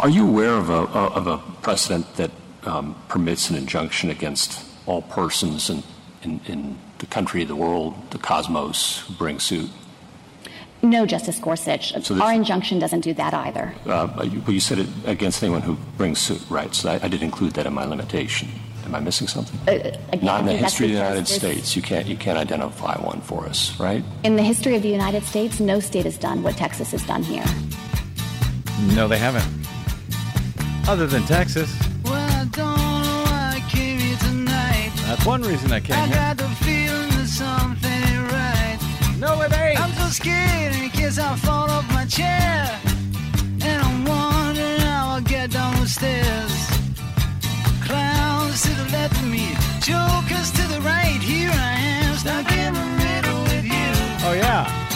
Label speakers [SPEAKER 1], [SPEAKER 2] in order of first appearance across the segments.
[SPEAKER 1] Are you aware of a, of a precedent that um, permits an injunction against all persons in, in, in the country, the world, the cosmos who bring suit?
[SPEAKER 2] No, Justice Gorsuch. So Our injunction doesn't do that either.
[SPEAKER 1] Uh, you, well, you said it against anyone who brings suit, right? So I, I did include that in my limitation. Am I missing something? Uh, again, Not in the history of the United States. You can't you can't identify one for us, right?
[SPEAKER 2] In the history of the United States, no state has done what Texas has done here.
[SPEAKER 3] No, they haven't. Other than Texas.
[SPEAKER 4] Well,
[SPEAKER 3] That's one reason I came I
[SPEAKER 4] here. got the feeling that something ain't right.
[SPEAKER 3] No, it ain't.
[SPEAKER 4] I'm so scared in case I fall off my chair. And I'm wondering how I'll get down the stairs. Clowns to the left of me, jokers to the right. Here I am, stuck in the middle with you.
[SPEAKER 3] Oh, yeah.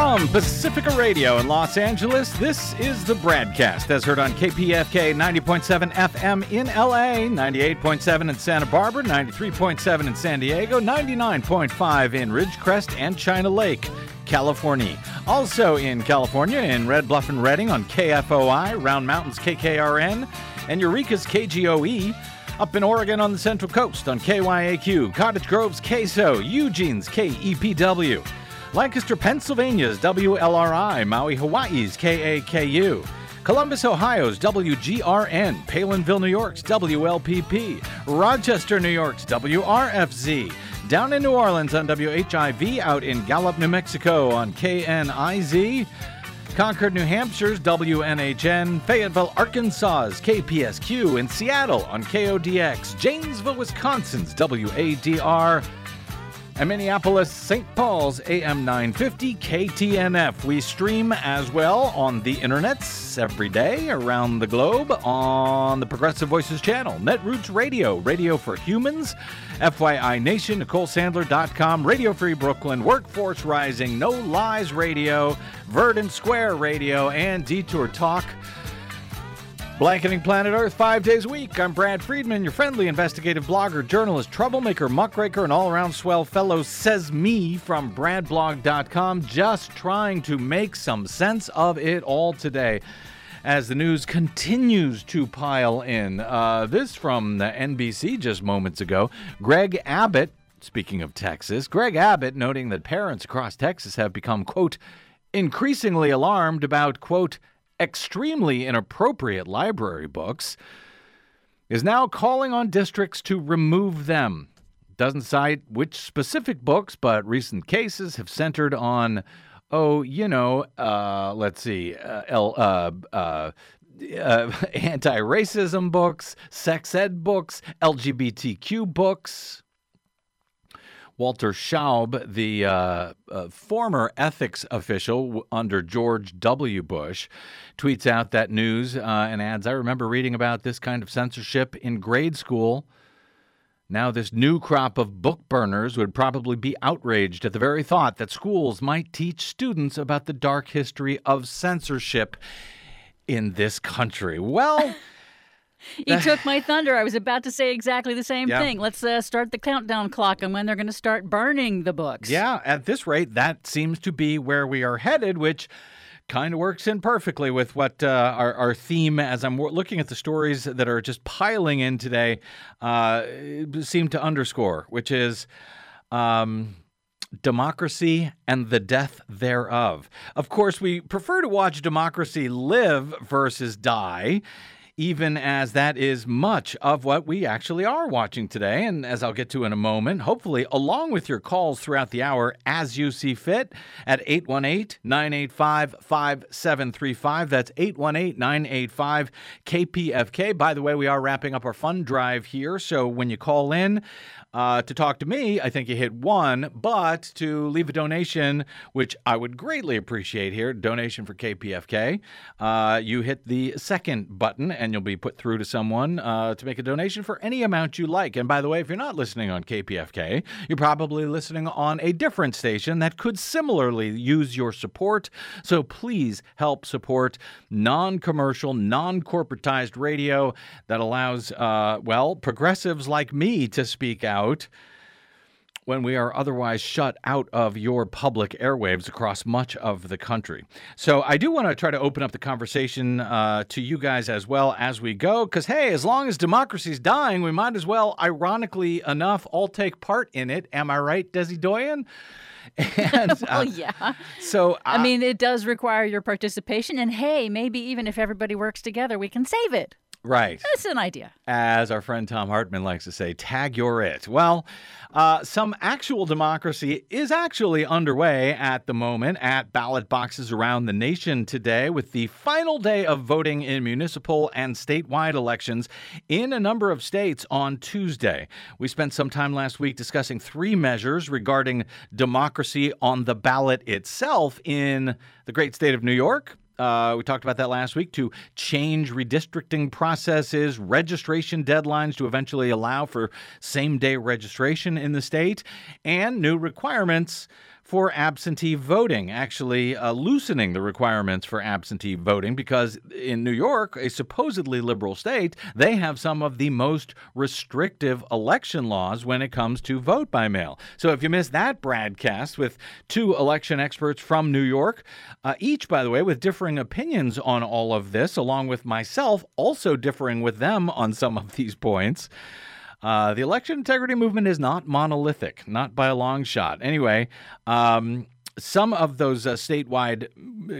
[SPEAKER 3] From Pacifica Radio in Los Angeles, this is the BradCast as heard on KPFK 90.7 FM in LA, 98.7 in Santa Barbara, 93.7 in San Diego, 99.5 in Ridgecrest and China Lake. California. Also in California, in Red Bluff and Redding on KFOI, Round Mountains KKRN, and Eureka's KGOE. Up in Oregon on the Central Coast on KYAQ, Cottage Grove's KSO, Eugene's KEPW. Lancaster, Pennsylvania's WLRI, Maui, Hawaii's KAKU. Columbus, Ohio's WGRN, Palenville, New York's WLPP, Rochester, New York's WRFZ, down in New Orleans on WHIV, out in Gallup, New Mexico on KNIZ, Concord, New Hampshire's WNHN, Fayetteville, Arkansas's KPSQ, in Seattle on KODX, Janesville, Wisconsin's WADR, and Minneapolis, St. Paul's AM 950 KTNF. We stream as well on the internets every day around the globe on the Progressive Voices channel, Netroots Radio, Radio for Humans, FYI Nation, NicoleSandler.com, Radio Free Brooklyn, Workforce Rising, No Lies Radio, Verdant Square Radio, and Detour Talk. Blanketing Planet Earth five days a week. I'm Brad Friedman, your friendly investigative blogger, journalist, troublemaker, muckraker, and all around swell fellow, says me from BradBlog.com, just trying to make some sense of it all today as the news continues to pile in. Uh, this from the NBC just moments ago. Greg Abbott, speaking of Texas, Greg Abbott noting that parents across Texas have become, quote, increasingly alarmed about, quote, extremely inappropriate library books, is now calling on districts to remove them. Doesn't cite which specific books, but recent cases have centered on, oh, you know, uh, let's see, uh, L, uh, uh, uh anti racism books, sex ed books, LGBTQ books. Walter Shaub, the uh, uh, former ethics official under George W. Bush, tweets out that news uh, and adds I remember reading about this kind of censorship in grade school. Now, this new crop of book burners would probably be outraged at the very thought that schools might teach students about the dark history of censorship in this country. Well,
[SPEAKER 5] you took my thunder. I was about to say exactly the same yeah. thing. Let's uh, start the countdown clock on when they're going to start burning the books.
[SPEAKER 3] Yeah, at this rate, that seems to be where we are headed, which kind of works in perfectly with what uh, our, our theme as I'm looking at the stories that are just piling in today uh, seem to underscore, which is. Um, democracy and the death thereof. Of course, we prefer to watch democracy live versus die even as that is much of what we actually are watching today. And as I'll get to in a moment, hopefully, along with your calls throughout the hour as you see fit at 818 985 5735. That's 818 985 KPFK. By the way, we are wrapping up our fund drive here. So when you call in, uh, to talk to me, I think you hit one, but to leave a donation, which I would greatly appreciate here, donation for KPFK, uh, you hit the second button and you'll be put through to someone uh, to make a donation for any amount you like. And by the way, if you're not listening on KPFK, you're probably listening on a different station that could similarly use your support. So please help support non commercial, non corporatized radio that allows, uh, well, progressives like me to speak out out when we are otherwise shut out of your public airwaves across much of the country. So I do want to try to open up the conversation uh, to you guys as well as we go, because hey, as long as democracy's dying, we might as well, ironically enough, all take part in it. Am I right, Desi Doyen?
[SPEAKER 5] And, well, uh, yeah.
[SPEAKER 3] So
[SPEAKER 5] I uh, mean, it does require your participation, and hey, maybe even if everybody works together, we can save it.
[SPEAKER 3] Right.
[SPEAKER 5] That's an idea.
[SPEAKER 3] As our friend Thom Hartmann likes to say, tag your it. Well, uh, some actual democracy is actually underway at the moment at ballot boxes around the nation today, with the final day of voting in municipal and statewide elections in a number of states on Tuesday. We spent some time last week discussing three measures regarding democracy on the ballot itself in the great state of New York, uh, we talked about that last week to change redistricting processes, registration deadlines to eventually allow for same day registration in the state, and new requirements for absentee voting, actually uh, loosening the requirements for absentee voting because in New York, a supposedly liberal state, they have some of the most restrictive election laws when it comes to vote by mail. So if you missed that broadcast with two election experts from New York, uh, each, by the way, with differing opinions on all of this, along with myself also differing with them on some of these points. Uh, the election integrity movement is not monolithic, not by a long shot. Anyway, um, some of those uh, statewide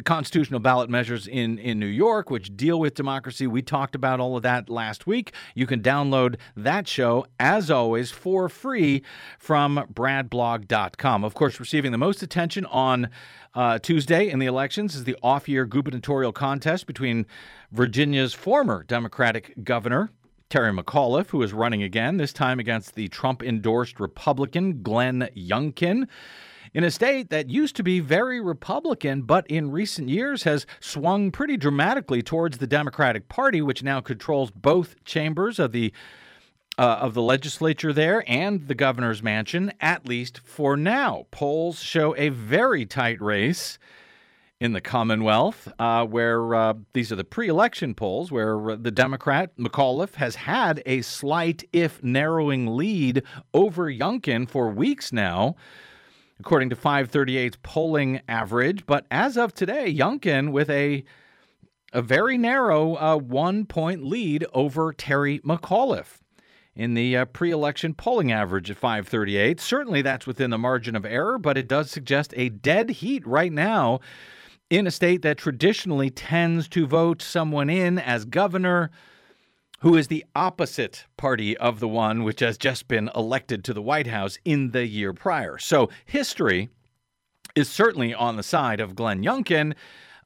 [SPEAKER 3] constitutional ballot measures in, in New York, which deal with democracy, we talked about all of that last week. You can download that show, as always, for free from bradblog.com. Of course, receiving the most attention on uh, Tuesday in the elections is the off year gubernatorial contest between Virginia's former Democratic governor, Terry McAuliffe, who is running again, this time against the Trump endorsed Republican Glenn Youngkin. In a state that used to be very Republican, but in recent years has swung pretty dramatically towards the Democratic Party, which now controls both chambers of the uh, of the legislature there and the governor's mansion, at least for now. Polls show a very tight race in the Commonwealth, uh, where uh, these are the pre election polls, where uh, the Democrat McAuliffe has had a slight, if narrowing, lead over Youngkin for weeks now, according to 538's polling average. But as of today, Youngkin with a a very narrow uh, one point lead over Terry McAuliffe in the uh, pre election polling average at 538. Certainly that's within the margin of error, but it does suggest a dead heat right now in a state that traditionally tends to vote someone in as governor who is the opposite party of the one which has just been elected to the White House in the year prior. So history is certainly on the side of Glenn Youngkin.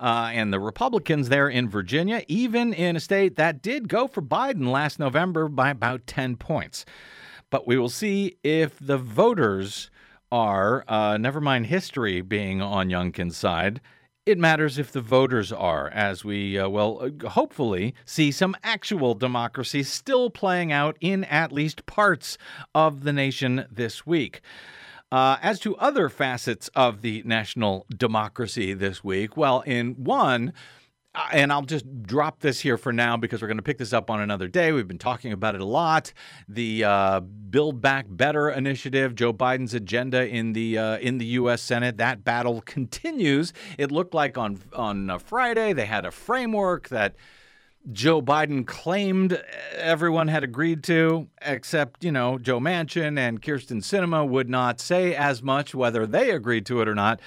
[SPEAKER 3] Uh, and the Republicans there in Virginia, even in a state that did go for Biden last November by about 10 points. But we will see if the voters are, uh, never mind history being on Youngkin's side, it matters if the voters are, as we, uh, well, uh, hopefully see some actual democracy still playing out in at least parts of the nation this week. Uh, as to other facets of the national democracy this week, well, in one, and I'll just drop this here for now because we're going to pick this up on another day. We've been talking about it a lot. The uh, Build Back Better initiative, Joe Biden's agenda in the uh, in the U.S. Senate, that battle continues. It looked like on on Friday they had a framework that. Joe Biden claimed everyone had agreed to, except, you know, Joe Manchin and Kyrsten Sinema would not say as much whether they agreed to it or not.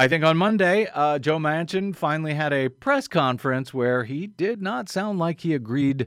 [SPEAKER 3] I think on Monday, uh, Joe Manchin finally had a press conference where he did not sound like he agreed,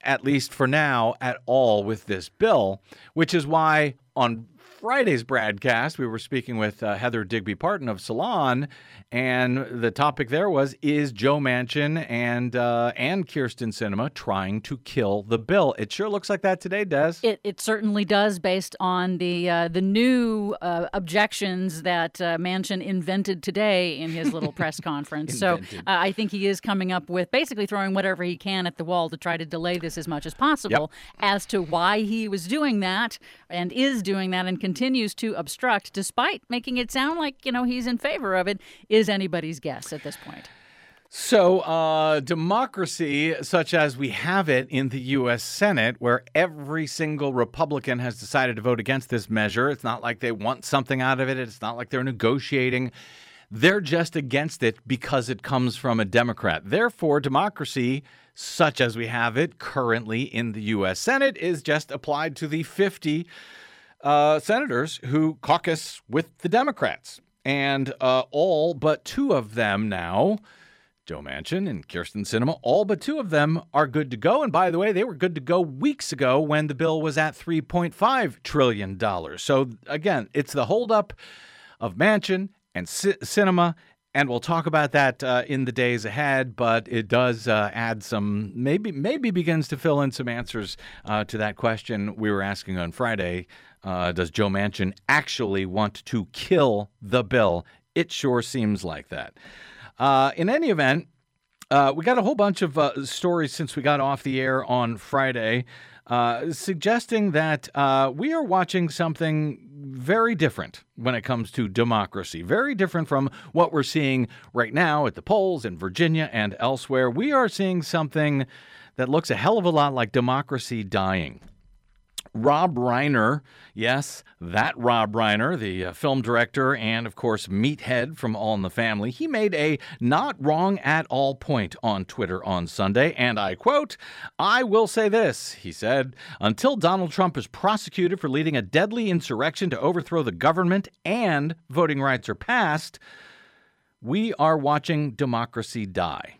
[SPEAKER 3] at least for now, at all with this bill, which is why on Friday's broadcast, we were speaking with uh, Heather Digby Parton of Salon, and the topic there was: Is Joe Manchin and uh, and Kyrsten Sinema trying to kill the bill? It sure looks like that today, Des.
[SPEAKER 5] It, it certainly does, based on the uh, the new uh, objections that uh, Manchin invented today in his little press conference. so uh, I think he is coming up with basically throwing whatever he can at the wall to try to delay this as much as possible. Yep. As to why he was doing that and is doing that and continues to obstruct, despite making it sound like you know he's in favor of it, is anybody's guess at this point.
[SPEAKER 3] So, uh, democracy, such as we have it in the U.S. Senate, where every single Republican has decided to vote against this measure, it's not like they want something out of it, it's not like they're negotiating. They're just against it because it comes from a Democrat. Therefore, democracy, such as we have it currently in the U.S. Senate, is just applied to the 50 uh, senators who caucus with the Democrats. And uh, all but two of them now Joe Manchin and Kyrsten Sinema, all but two of them are good to go. And by the way, they were good to go weeks ago when the bill was at $3.5 trillion. So again, it's the holdup of Manchin and C- Sinema. And we'll talk about that uh, in the days ahead, but it does uh, add some, maybe, maybe begins to fill in some answers uh, to that question we were asking on Friday. Uh, does Joe Manchin actually want to kill the bill? It sure seems like that. Uh, in any event, uh, we got a whole bunch of stories since we got off the air on Friday, suggesting that we are watching something very different when it comes to democracy. Very different from what we're seeing right now at the polls in Virginia and elsewhere. We are seeing something that looks a hell of a lot like democracy dying. Rob Reiner, yes, that Rob Reiner, the uh, film director and, of course, meathead from All in the Family, he made a not wrong at all point on Twitter on Sunday, and I quote, I will say this, he said, until Donald Trump is prosecuted for leading a deadly insurrection to overthrow the government and voting rights are passed, we are watching democracy die.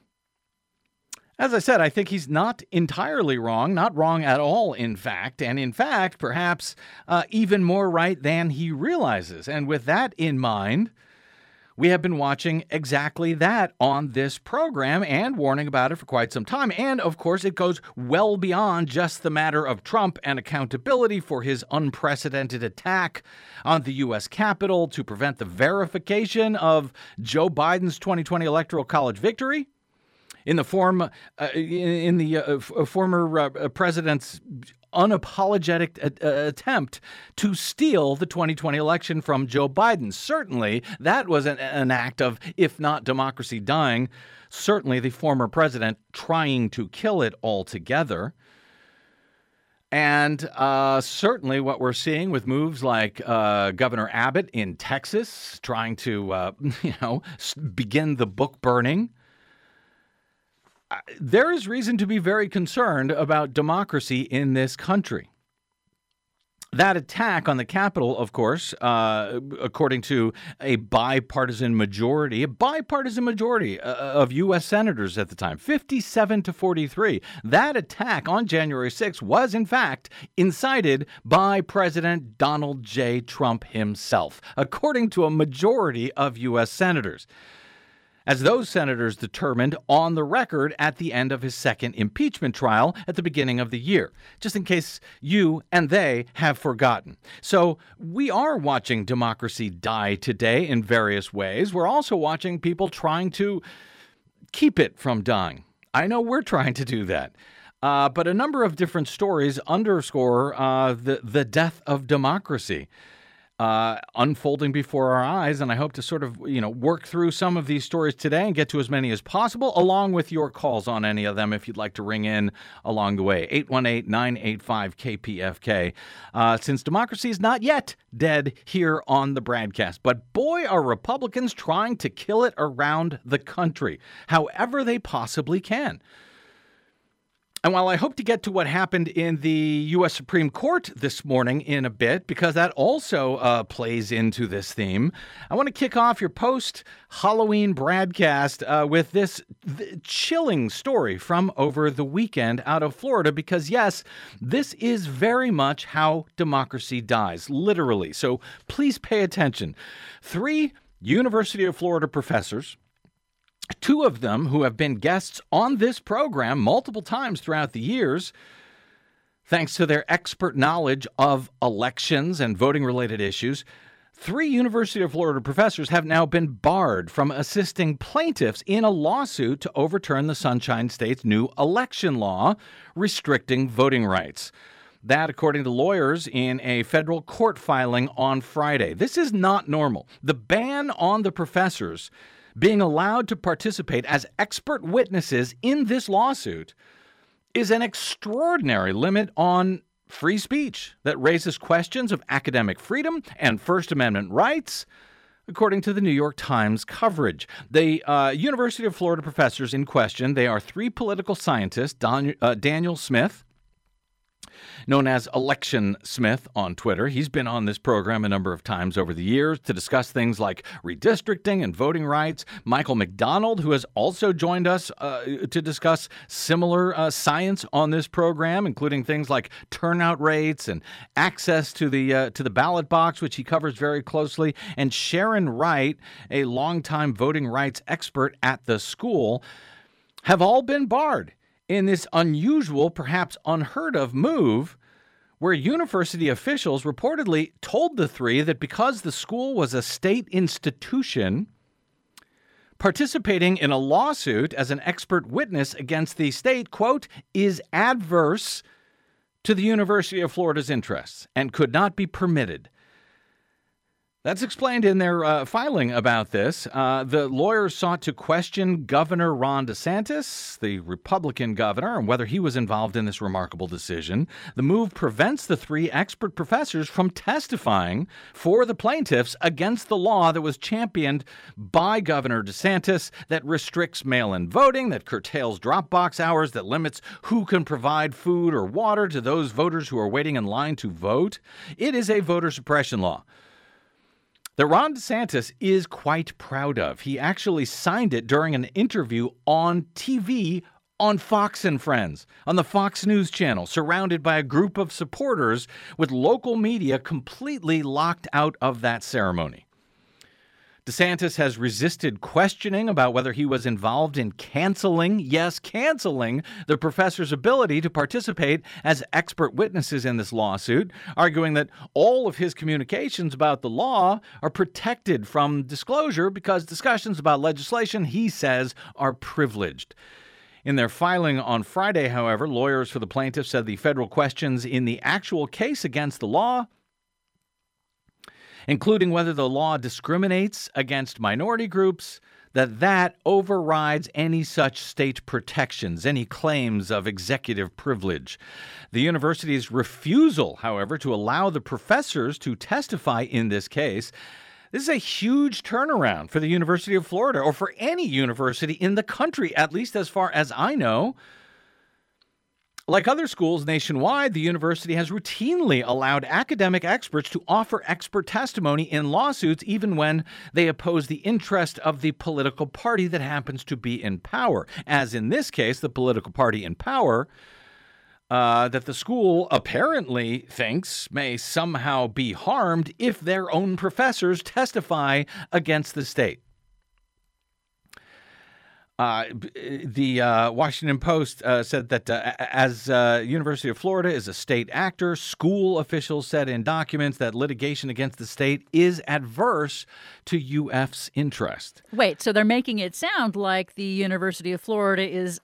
[SPEAKER 3] As I said, I think he's not entirely wrong, not wrong at all, in fact, and in fact, perhaps uh, even more right than he realizes. And with that in mind, we have been watching exactly that on this program and warning about it for quite some time. And of course, it goes well beyond just the matter of Trump and accountability for his unprecedented attack on the U.S. Capitol to prevent the verification of Joe Biden's 2020 Electoral College victory in the form uh, in, the uh, f- former uh, president's unapologetic a- attempt to steal the 2020 election from Joe Biden. Certainly, that was an, an act of, if not democracy dying, certainly the former president trying to kill it altogether. And uh, certainly, what we're seeing with moves like uh, Governor Abbott in Texas trying to, uh, you know, begin the book burning there is reason to be very concerned about democracy in this country. That attack on the Capitol, of course, uh, according to a bipartisan majority, a bipartisan majority uh, of U.S. senators at the time, 57 to 43, that attack on January 6 was, in fact, incited by President Donald J. Trump himself, according to a majority of U.S. senators as those senators determined on the record at the end of his second impeachment trial at the beginning of the year, just in case you and they have forgotten. So we are watching democracy die today in various ways. We're also watching people trying to keep it from dying. I know we're trying to do that. Uh, but a number of different stories underscore uh, the, the death of democracy uh, unfolding before our eyes. And I hope to sort of, you know, work through some of these stories today and get to as many as possible, along with your calls on any of them if you'd like to ring in along the way. 818 985 KPFK. Uh, since democracy is not yet dead here on the BradCast, but boy, are Republicans trying to kill it around the country, however they possibly can. And while I hope to get to what happened in the U.S. Supreme Court this morning in a bit, because that also uh, plays into this theme, I want to kick off your post Halloween broadcast uh, with this th- chilling story from over the weekend out of Florida, because yes, this is very much how democracy dies, literally. So please pay attention. Three University of Florida professors Two of them, who have been guests on this program multiple times throughout the years, thanks to their expert knowledge of elections and voting related issues, three University of Florida professors have now been barred from assisting plaintiffs in a lawsuit to overturn the Sunshine State's new election law restricting voting rights. That, according to lawyers in a federal court filing on Friday. This is not normal. The ban on the professors being allowed to participate as expert witnesses in this lawsuit is an extraordinary limit on free speech that raises questions of academic freedom and First Amendment rights. According to the New York Times coverage, the uh, University of Florida professors in question, they are three political scientists, Don, uh, Daniel Smith, known as Election Smith on Twitter. He's been on this program a number of times over the years to discuss things like redistricting and voting rights. Michael McDonald, who has also joined us uh, to discuss similar uh, science on this program, including things like turnout rates and access to the uh, to the ballot box, which he covers very closely. And Sharon Wright, a longtime voting rights expert at the school, have all been barred in this unusual, perhaps unheard of move where university officials reportedly told the three that because the school was a state institution, participating in a lawsuit as an expert witness against the state, quote, is adverse to the University of Florida's interests and could not be permitted. That's explained in their uh, filing about this. Uh, the lawyers sought to question Governor Ron DeSantis, the Republican governor, and whether he was involved in this remarkable decision. The move prevents the three expert professors from testifying for the plaintiffs against the law that was championed by Governor DeSantis that restricts mail in voting, that curtails Dropbox hours, that limits who can provide food or water to those voters who are waiting in line to vote. It is a voter suppression law that Ron DeSantis is quite proud of. He actually signed it during an interview on TV on Fox and Friends, on the Fox News channel, surrounded by a group of supporters with local media completely locked out of that ceremony. DeSantis has resisted questioning about whether he was involved in canceling, yes, canceling the professor's ability to participate as expert witnesses in this lawsuit, arguing that all of his communications about the law are protected from disclosure because discussions about legislation, he says, are privileged. In their filing on Friday, however, lawyers for the plaintiff said the federal questions in the actual case against the law including whether the law discriminates against minority groups, that that overrides any such state protections, any claims of executive privilege. The university's refusal, however, to allow the professors to testify in this case this is a huge turnaround for the University of Florida or for any university in the country, at least as far as I know. Like other schools nationwide, the university has routinely allowed academic experts to offer expert testimony in lawsuits, even when they oppose the interest of the political party that happens to be in power. As in this case, the political party in power. Uh, that the school apparently thinks may somehow be harmed if their own professors testify against the state. Uh, the uh, Washington Post uh, said that uh, as uh, University of Florida is a state actor, school officials said in documents that litigation against the state is adverse to UF's interest.
[SPEAKER 5] Wait, so they're making it sound like the University of Florida is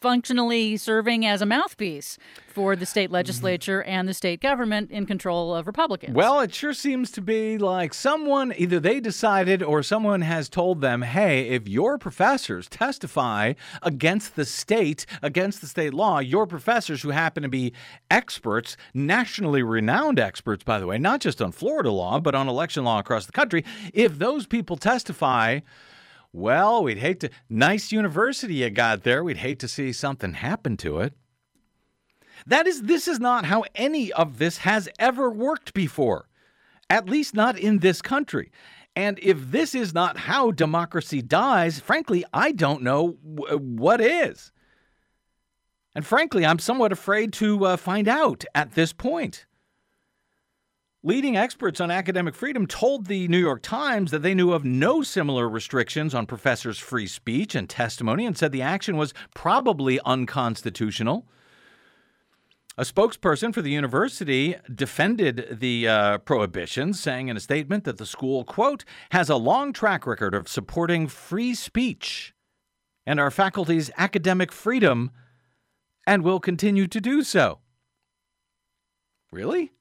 [SPEAKER 5] functionally serving as a mouthpiece for the state mm-hmm. legislature and the state government in control of Republicans.
[SPEAKER 3] Well, it sure seems to be like someone either they decided or someone has told them, hey, if your professors testify against the state, against the state law, your professors who happen to be experts, nationally renowned experts, by the way, not just on Florida law, but on election law across the country, if those people testify, well, we'd hate to, nice university you got there. We'd hate to see something happen to it. That is, this is not how any of this has ever worked before, at least not in this country. And if this is not how democracy dies, frankly, I don't know w- what is. And frankly, I'm somewhat afraid to uh, find out at this point. Leading experts on academic freedom told the New York Times that they knew of no similar restrictions on professors' free speech and testimony and said the action was probably unconstitutional. A spokesperson for the university defended the uh, prohibition, saying in a statement that the school, quote, has a long track record of supporting free speech and our faculty's academic freedom and will continue to do so. Really?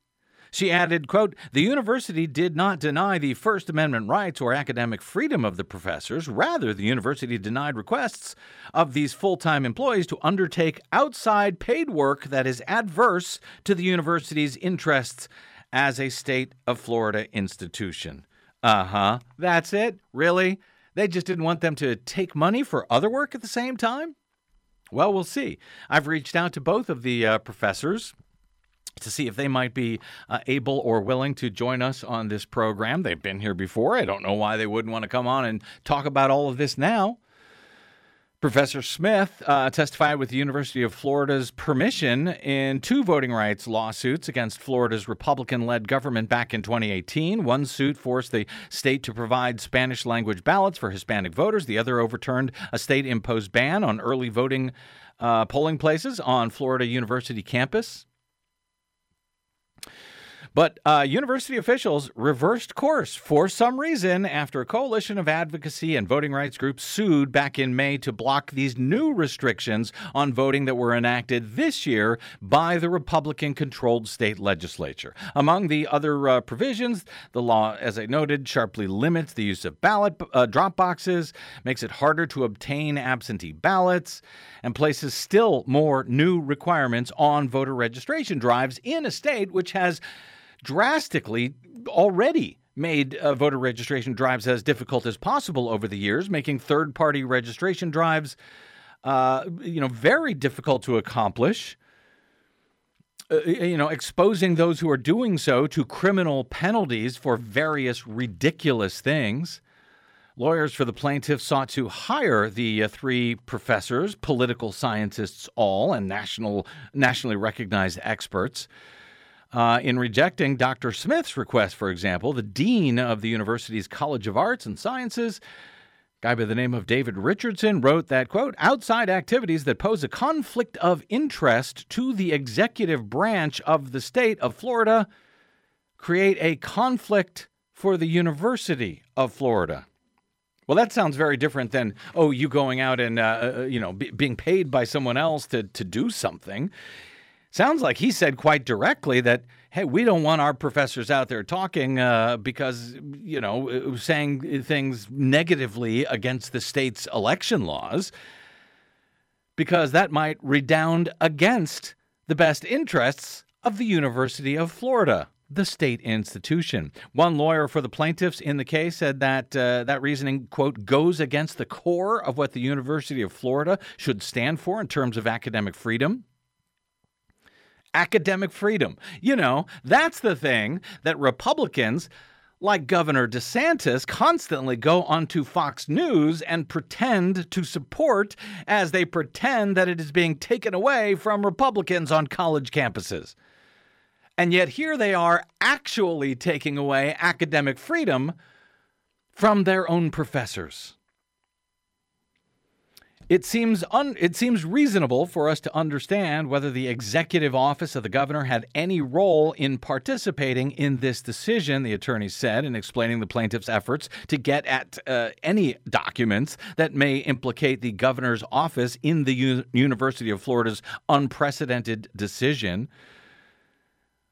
[SPEAKER 3] She added, quote, The university did not deny the First Amendment rights or academic freedom of the professors. Rather, the university denied requests of these full time employees to undertake outside paid work that is adverse to the university's interests as a state of Florida institution. Uh huh. That's it? Really? They just didn't want them to take money for other work at the same time? Well, we'll see. I've reached out to both of the uh, professors to see if they might be uh, able or willing to join us on this program. They've been here before. I don't know why they wouldn't want to come on and talk about all of this now. Professor Smith uh, testified with the University of Florida's permission in two voting rights lawsuits against Florida's Republican led government back in 2018. One suit forced the state to provide Spanish language ballots for Hispanic voters, the other overturned a state imposed ban on early voting uh, polling places on Florida University campus. But uh, university officials reversed course for some reason after a coalition of advocacy and voting rights groups sued back in May to block these new restrictions on voting that were enacted this year by the Republican controlled state legislature. Among the other uh, provisions, the law, as I noted, sharply limits the use of ballot uh, drop boxes, makes it harder to obtain absentee ballots, and places still more new requirements on voter registration drives in a state which has drastically already made uh, voter registration drives as difficult as possible over the years, making third party registration drives uh, you know, very difficult to accomplish. Uh, you know, exposing those who are doing so to criminal penalties for various ridiculous things. Lawyers for the plaintiffs sought to hire the uh, three professors, political scientists all, and national, nationally recognized experts. Uh, in rejecting Dr. Smith's request, for example, the dean of the university's College of Arts and Sciences, guy by the name of David Richardson, wrote that, quote, outside activities that pose a conflict of interest to the executive branch of the state of Florida create a conflict for the University of Florida. Well, that sounds very different than oh, you going out and uh, uh you know being paid by someone else to to do something. Sounds like he said quite directly that, hey, we don't want our professors out there talking uh, because, you know, uh, saying things negatively against the state's election laws, because that might redound against the best interests of the University of Florida the state institution. One lawyer for the plaintiffs in the case said that uh, that reasoning, quote, goes against the core of what the University of Florida should stand for in terms of academic freedom academic freedom. You know, that's the thing that Republicans like Governor DeSantis constantly go onto Fox News and pretend to support as they pretend that it is being taken away from Republicans on college campuses. And yet here they are actually taking away academic freedom from their own professors. It seems un- it seems reasonable for us to understand whether the executive office of the governor had any role in participating in this decision, the attorney said in explaining the plaintiff's efforts to get at uh, any documents that may implicate the governor's office in the U- University of Florida's unprecedented decision.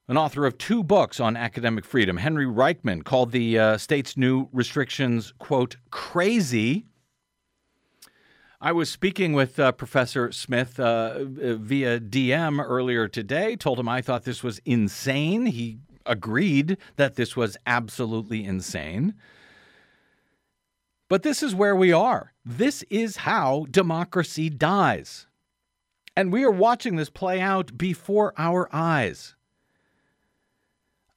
[SPEAKER 3] An author of two books on academic freedom, Henry Reichman, called the uh, state's new restrictions, quote, crazy I was speaking with uh, Professor Smith uh, via DM earlier today, told him I thought this was insane. He agreed that this was absolutely insane. But this is where we are. This is how democracy dies. And we are watching this play out before our eyes.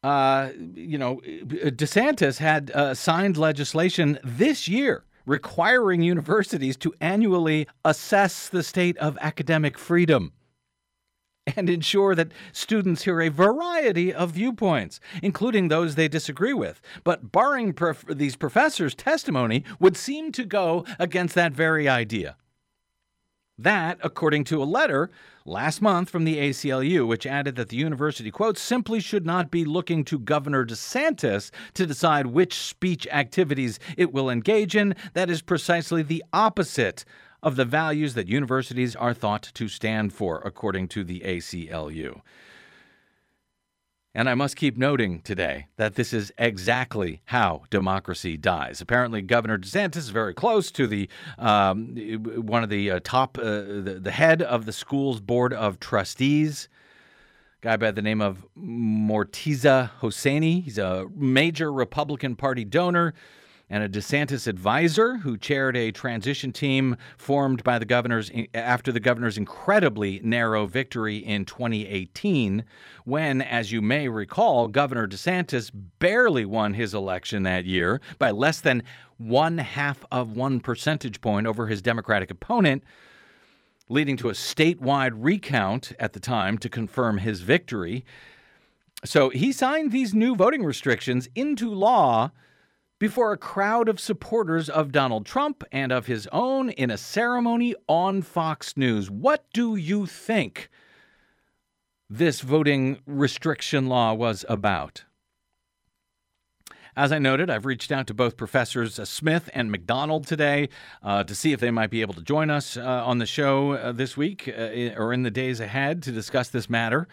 [SPEAKER 3] Uh, you know, DeSantis had uh, signed legislation this year requiring universities to annually assess the state of academic freedom and ensure that students hear a variety of viewpoints, including those they disagree with. But barring prof- these professors' testimony would seem to go against that very idea. That, according to a letter last month from the ACLU, which added that the university, quote, simply should not be looking to Governor DeSantis to decide which speech activities it will engage in. That is precisely the opposite of the values that universities are thought to stand for, according to the ACLU. And I must keep noting today that this is exactly how democracy dies. Apparently, Governor DeSantis is very close to the um, one of the uh, top, uh, the, the head of the school's board of trustees, guy by the name of Morteza Hosseini. He's a major Republican Party donor and a DeSantis advisor who chaired a transition team formed by the governors after the governor's incredibly narrow victory in 2018, when, as you may recall, Governor DeSantis barely won his election that year by less than one half of one percentage point over his Democratic opponent leading to a statewide recount at the time to confirm his victory. So he signed these new voting restrictions into law before a crowd of supporters of Donald Trump and of his own in a ceremony on Fox News. What do you think this voting restriction law was about? As I noted, I've reached out to both Professors Smith and McDonald today uh, to see if they might be able to join us uh, on the show uh, this week uh, or in the days ahead to discuss this matter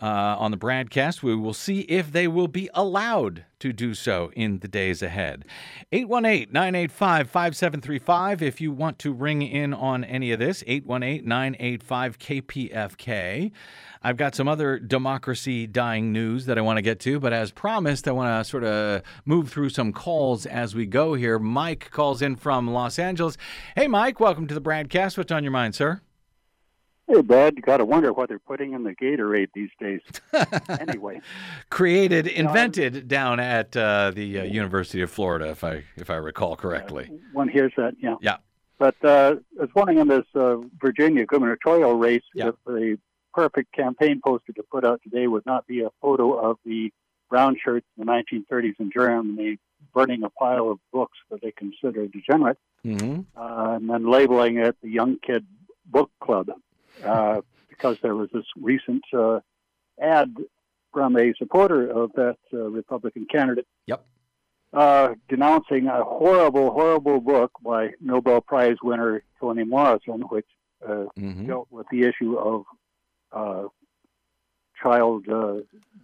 [SPEAKER 3] uh, on the BradCast. We will see if they will be allowed to do so in the days ahead. 818 985 5735 if you want to ring in on any of this. 818 985 KPFK. I've got some other democracy dying news that I want to get to, but as promised, I want to sort of move through some calls as we go here. Mike calls in from Los Angeles. Hey, Mike, welcome to the BradCast. What's on your mind, sir?
[SPEAKER 6] Hey, Brad, you got to wonder what they're putting in the Gatorade these days. anyway,
[SPEAKER 3] created, invented down at uh, the uh, University of Florida, if I if I recall correctly.
[SPEAKER 6] Uh, one hears that, yeah.
[SPEAKER 3] Yeah.
[SPEAKER 6] But uh, I was wondering in this uh, Virginia gubernatorial race,
[SPEAKER 3] yeah.
[SPEAKER 6] if the perfect campaign poster to put out today would not be a photo of the brown shirts in the 1930s in Germany burning a pile of books that they consider degenerate,
[SPEAKER 3] mm-hmm.
[SPEAKER 6] uh, and then labeling it the Young Kid Book Club. Uh, because there was this recent uh, ad from a supporter of that uh, Republican candidate.
[SPEAKER 3] Yep.
[SPEAKER 6] Uh, denouncing a horrible, horrible book by Nobel Prize winner Toni Morrison, which uh, mm-hmm. dealt with the issue of uh, child uh,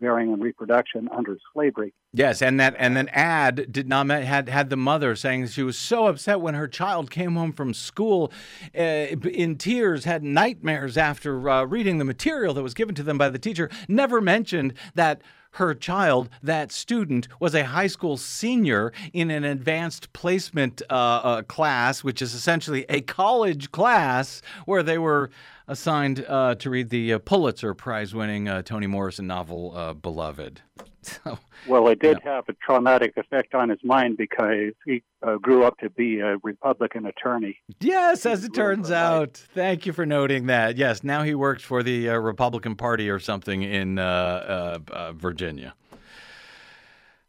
[SPEAKER 6] bearing and reproduction under slavery.
[SPEAKER 3] Yes, and that and then ad did not had had the mother saying she was so upset when her child came home from school uh, in tears, had nightmares after uh, reading the material that was given to them by the teacher. Never mentioned that her child, that student, was a high school senior in an advanced placement uh, uh, class, which is essentially a college class where they were assigned uh, to read the uh, Pulitzer Prize winning uh, Toni Morrison novel, uh, Beloved.
[SPEAKER 6] So, well, it did have a traumatic effect on his mind because he uh, grew up to be a Republican attorney.
[SPEAKER 3] Yes, as it turns out. Thank you for noting that. Yes, now he works for the uh, Republican Party or something in Virginia.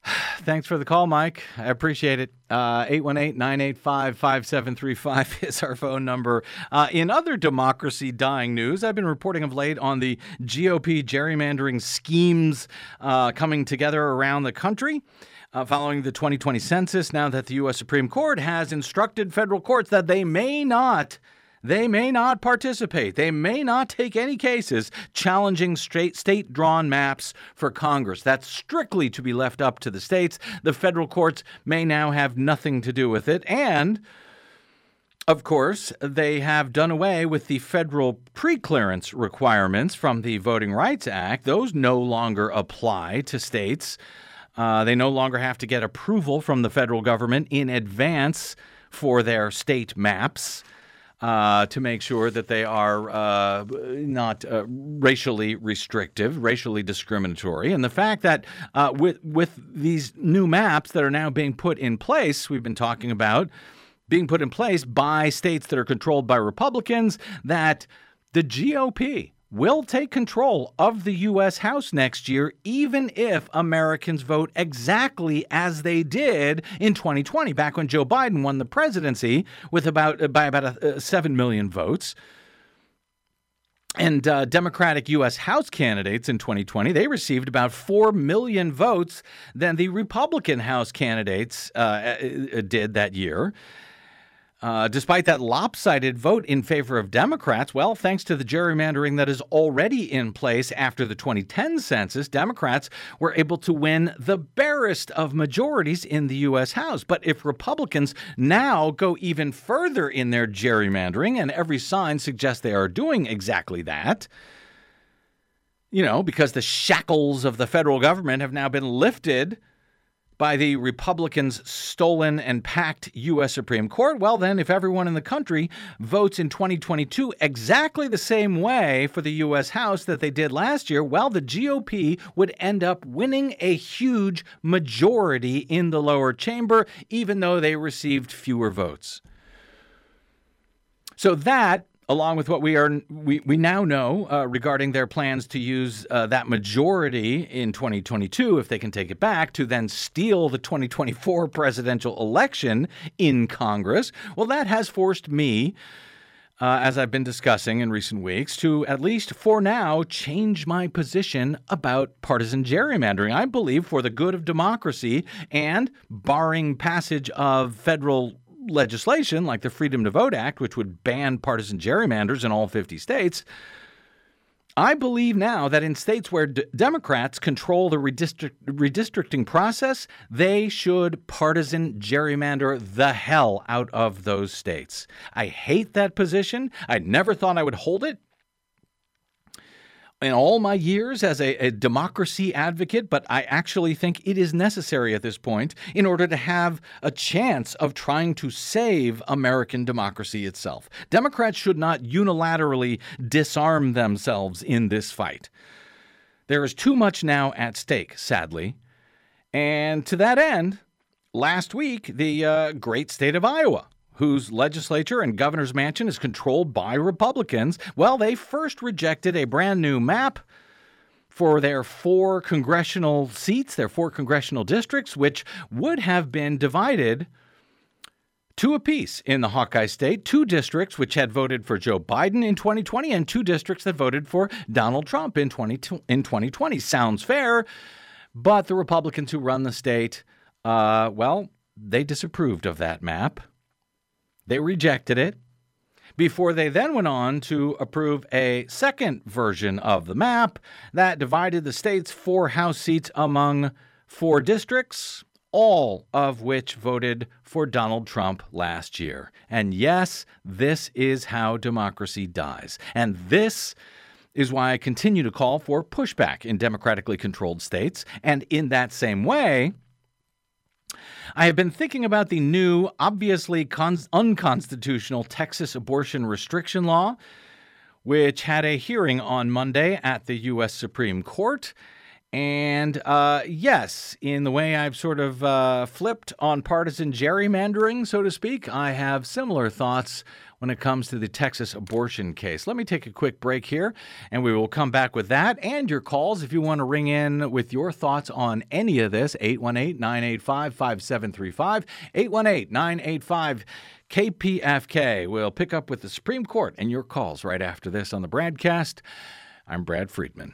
[SPEAKER 3] Thanks for the call, Mike. I appreciate it. Uh, 818 985 5735 is our phone number. Uh, in other democracy dying news, I've been reporting of late on the GOP gerrymandering schemes uh, coming together around the country. Uh, following the 2020 census, now that the U.S. Supreme Court has instructed federal courts that they may not they may not participate. They may not take any cases challenging state drawn maps for Congress. That's strictly to be left up to the states. The federal courts may now have nothing to do with it. And of course, they have done away with the federal preclearance requirements from the Voting Rights Act. Those no longer apply to states. Uh, they no longer have to get approval from the federal government in advance for their state maps uh, to make sure that they are uh, not uh, racially restrictive, racially discriminatory. And the fact that uh, with with these new maps that are now being put in place, we've been talking about being put in place by states that are controlled by Republicans, that the GOP will take control of the U.S. House next year, even if Americans vote exactly as they did in 2020, back when Joe Biden won the presidency with about uh, by about a, uh, seven million votes. And uh, Democratic U.S. House candidates in 2020, they received about 4 million votes than the Republican House candidates uh, uh did that year. Uh, despite that lopsided vote in favor of Democrats, well, thanks to the gerrymandering that is already in place after the 2010 census, Democrats were able to win the barest of majorities in the U.S. House. But if Republicans now go even further in their gerrymandering, and every sign suggests they are doing exactly that, you know, because the shackles of the federal government have now been lifted by the Republicans' stolen and packed U.S. Supreme Court, well, then, if everyone in the country votes in 2022 exactly the same way for the U.S. House that they did last year, well, the GOP would end up winning a huge majority in the lower chamber, even though they received fewer votes. So that along with what we are we, we now know uh, regarding their plans to use uh, that majority in 2022 if they can take it back to then steal the 2024 presidential election in congress well that has forced me uh, as I've been discussing in recent weeks, to at least for now change my position about partisan gerrymandering. I believe for the good of democracy and barring passage of federal legislation like the Freedom to Vote Act, which would ban partisan gerrymanders in all 50 states, I believe now that in states where d- Democrats control the redistrict- redistricting process, they should partisan gerrymander the hell out of those states. I hate that position. I never thought I would hold it in all my years as a, a, democracy advocate, but I actually think it is necessary at this point in order to have a chance of trying to save American democracy itself. Democrats should not unilaterally disarm themselves in this fight. There is too much now at stake, sadly. And to that end, last week, the uh, great state of Iowa whose legislature and governor's mansion is controlled by Republicans, well, they first rejected a brand new map for their four congressional seats, their four congressional districts, which would have been divided two apiece in the Hawkeye state, two districts which had voted for Joe Biden in 2020 and two districts that voted for Donald Trump in 20, in 2020. Sounds fair, but the Republicans who run the state, uh, well, they disapproved of that map. They rejected it before they then went on to approve a second version of the map that divided the state's four House seats among four districts, all of which voted for Donald Trump last year. And yes, this is how democracy dies. And this is why I continue to call for pushback in democratically controlled states. And in that same way, I have been thinking about the new, obviously con- unconstitutional Texas abortion restriction law, which had a hearing on Monday at the U.S. Supreme Court. And uh, yes, in the way I've sort of uh, flipped on partisan gerrymandering, so to speak, I have similar thoughts when it comes to the Texas abortion case. Let me take a quick break here, and we will come back with that and your calls if you want to ring in with your thoughts on any of this. 818 985 5735. 818 985 KPFK. We'll pick up with the Supreme Court and your calls right after this on the BradCast. I'm Brad Friedman.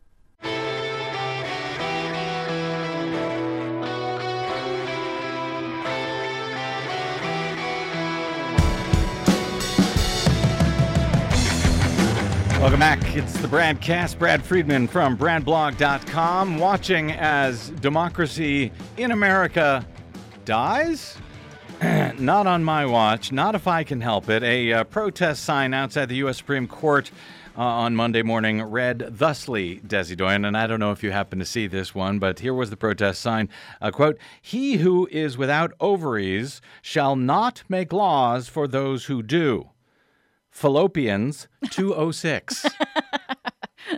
[SPEAKER 3] Welcome back. It's the BradCast. Brad Friedman from BradBlog.com. Watching as democracy in America dies? not on my watch. Not if I can help it. A uh, protest sign outside the U.S. Supreme Court uh, on Monday morning read thusly, Desi Doyen, and I don't know if you happen to see this one, but here was the protest sign. Uh, quote, He who is without ovaries shall not make laws for those who do. Fallopians 206.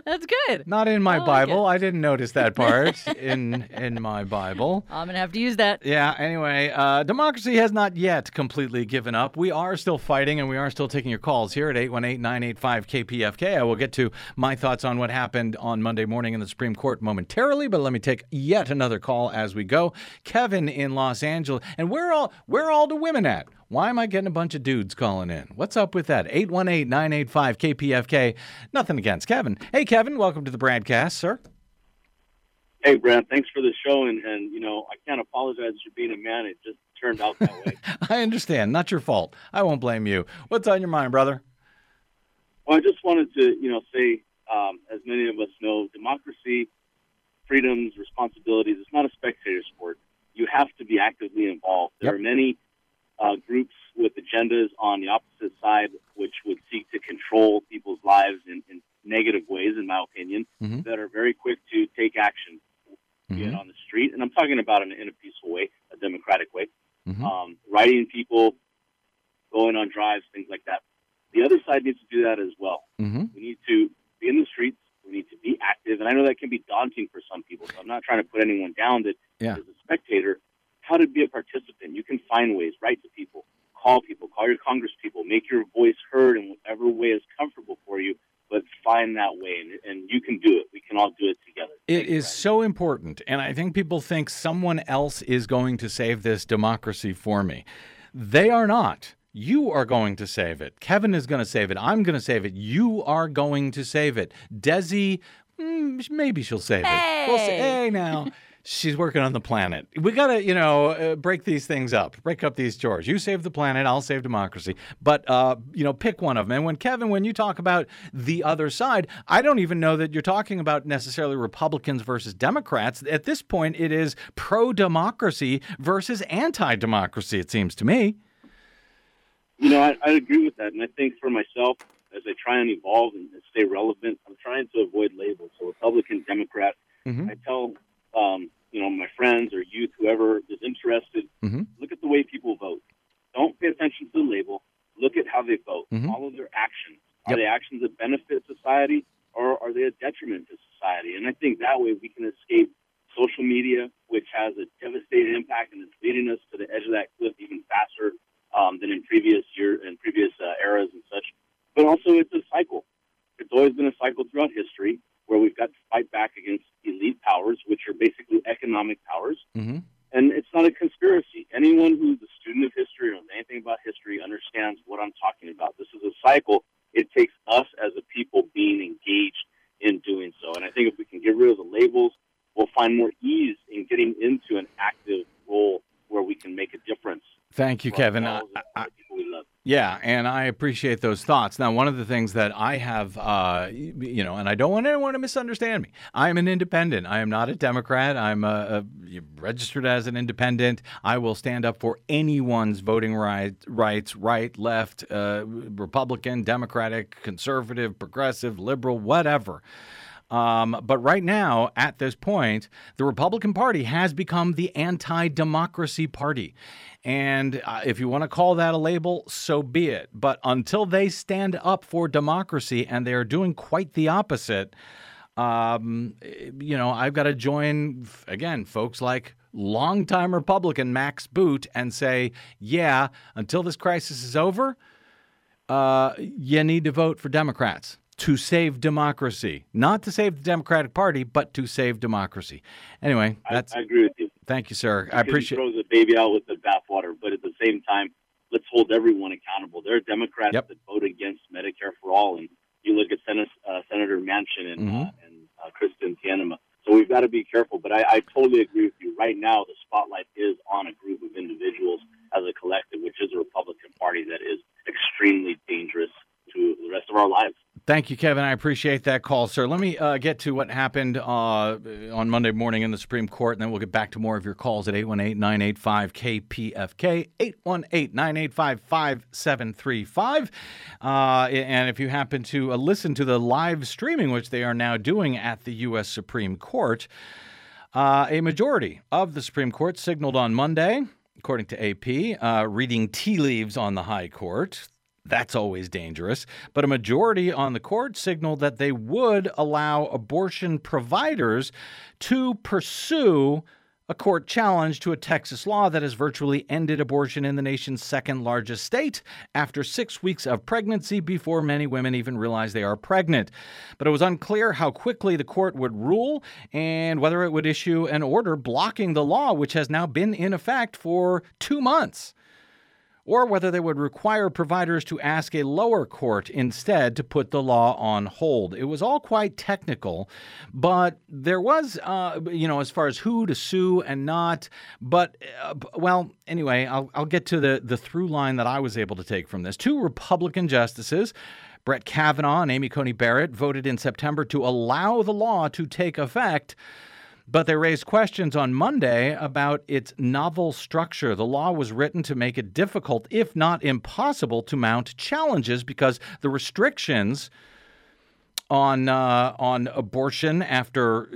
[SPEAKER 5] That's good.
[SPEAKER 3] Not in my
[SPEAKER 5] I like
[SPEAKER 3] Bible.
[SPEAKER 5] it.
[SPEAKER 3] I didn't notice that part in in my Bible.
[SPEAKER 5] I'm gonna have to use that.
[SPEAKER 3] Yeah, anyway, uh, democracy has not yet completely given up. We are still fighting and we are still taking your calls here at 818 985 KPFK. I will get to my thoughts on what happened on Monday morning in the Supreme Court momentarily, but let me take yet another call as we go. Kevin in Los Angeles. And where all where are all the women at? Why am I getting a bunch of dudes calling in? What's up with that? 818 985 KPFK. Nothing against Kevin. Hey, Kevin, welcome to the BradCast, sir.
[SPEAKER 7] Hey, Brad, thanks for the show. And, and, you know, I can't apologize for being a man. It just turned out that way.
[SPEAKER 3] I understand. Not your fault. I won't blame you. What's on your mind, brother?
[SPEAKER 7] Well, I just wanted to, you know, say, um, as many of us know, democracy, freedoms, responsibilities, it's not a spectator sport. You have to be actively involved. There
[SPEAKER 3] Yep.
[SPEAKER 7] are many uh, groups with agendas on the opposite side which would seek to control people's lives in, in negative ways, in my opinion,
[SPEAKER 3] Mhm.
[SPEAKER 7] that are very quick to take action, be it
[SPEAKER 3] Mhm.
[SPEAKER 7] on the street. And I'm talking about it in a peaceful way, a democratic way.
[SPEAKER 3] Mhm.
[SPEAKER 7] um, writing people, going on drives, things like that. The other side needs to do that as well.
[SPEAKER 3] Mm-hmm.
[SPEAKER 7] We need to be in the streets. We need to be active, and I know that can be daunting for some people. So I'm not trying to put anyone down. That
[SPEAKER 3] Yeah.
[SPEAKER 7] as a spectator, how to be a participant. You can find ways. Write to people, call people, call your Congress people, make your voice heard in whatever way is comfortable for you. But find that way, and, and you can do it. We can all do it together.
[SPEAKER 3] It
[SPEAKER 7] Thanks,
[SPEAKER 3] is
[SPEAKER 7] Brad.
[SPEAKER 3] so important. And I think people think someone else is going to save this democracy for me. They are not. You are going to save it. Kevin is going to save it. I'm going to save it. You are going to save it. Desi, mm, maybe she'll save it. We'll see.
[SPEAKER 5] Hey.
[SPEAKER 3] Hey, now. She's working on the planet. We got to, you know, uh, break these things up, break up these chores. You save the planet, I'll save democracy. But, uh, you know, pick one of them. And when, Kevin, when you talk about the other side, I don't even know that you're talking about necessarily Republicans versus Democrats. At this point, it is pro democracy versus anti democracy, it seems to me.
[SPEAKER 7] You know, I, I agree with that, and I think for myself, as I try and evolve and stay relevant, I'm trying to avoid labels. So Republican, Democrat.
[SPEAKER 3] Mhm.
[SPEAKER 7] I tell, um, you know, my friends or youth, whoever is interested,
[SPEAKER 3] Mhm.
[SPEAKER 7] look at the way people vote. Don't pay attention to the label. Look at how they vote.
[SPEAKER 3] Mhm.
[SPEAKER 7] Follow their actions. Are
[SPEAKER 3] Yep.
[SPEAKER 7] they actions that benefit society, or are they a detriment to society? And I think that way we can escape social media, which has a devastating impact and is leading us to the edge of that cliff even faster um, than in previous year and previous uh, eras and such. But also, it's a cycle. It's always been a cycle throughout history where we've got to fight back against elite powers, which are basically economic powers.
[SPEAKER 3] Mm-hmm.
[SPEAKER 7] And it's not a conspiracy. Anyone who's a student of history or knows anything about history understands what I'm talking about. This is a cycle. It takes us as a people being engaged in doing so. And I think if we can get rid of the labels, we'll find more ease in getting into an active role where we can make a difference.
[SPEAKER 3] Thank you, Kevin. I, I, Yeah, and I appreciate those thoughts. Now, one of the things that I have, uh, you know, and I don't want anyone to misunderstand me. I am an independent. I am not a Democrat. I'm a, a, registered as an independent. I will stand up for anyone's voting right, rights, right, left, uh, Republican, Democratic, conservative, progressive, liberal, whatever. Um, but right now, at this point, the Republican Party has become the anti democracy party. And uh, if you want to call that a label, so be it. But until they stand up for democracy, and they are doing quite the opposite, um, you know, I've got to join, again, folks like longtime Republican Max Boot and say, yeah, until this crisis is over, uh, you need to vote for Democrats to save democracy, not to save the Democratic Party, but to save democracy. Anyway,
[SPEAKER 7] I,
[SPEAKER 3] that's
[SPEAKER 7] I agree with you.
[SPEAKER 3] thank you, sir. I
[SPEAKER 7] Because
[SPEAKER 3] appreciate.
[SPEAKER 7] Throw the baby out with the bathwater, but at the same time, let's hold everyone accountable. There are Democrats
[SPEAKER 3] Yep.
[SPEAKER 7] that vote against Medicare for all, and you look at Sen- uh, Senator Manchin and
[SPEAKER 3] Mhm.
[SPEAKER 7] uh, and uh, Kyrsten Sinema. So we've got to be careful. But I, I totally agree with you. Right now, the spotlight is on a group of individuals as a collective, which is the Republican Party that is extremely dangerous to the rest of our lives.
[SPEAKER 3] Thank you, Kevin. I appreciate that call, sir. Let me uh, get to what happened uh, on Monday morning in the Supreme Court, and then we'll get back to more of your calls at 818 985 KPFK, 818 985 5735. And if you happen to uh, listen to the live streaming, which they are now doing at the U.S. Supreme Court, uh, a majority of the Supreme Court signaled on Monday, according to AP, uh, reading tea leaves on the High Court, That's always dangerous. But a majority on the court signaled that they would allow abortion providers to pursue a court challenge to a Texas law that has virtually ended abortion in the nation's second largest state after six weeks of pregnancy before many women even realize they are pregnant. But it was unclear how quickly the court would rule and whether it would issue an order blocking the law, which has now been in effect for two months or whether they would require providers to ask a lower court instead to put the law on hold. It was all quite technical, but there was, uh, you know, as far as who to sue and not. But, uh, well, anyway, I'll, I'll get to the, the through line that I was able to take from this. Two Republican justices. Brett Kavanaugh and Amy Coney Barrett voted in September to allow the law to take effect but they raised questions on Monday about its novel structure. The law was written to make it difficult, if not impossible, to mount challenges because the restrictions on uh, on abortion after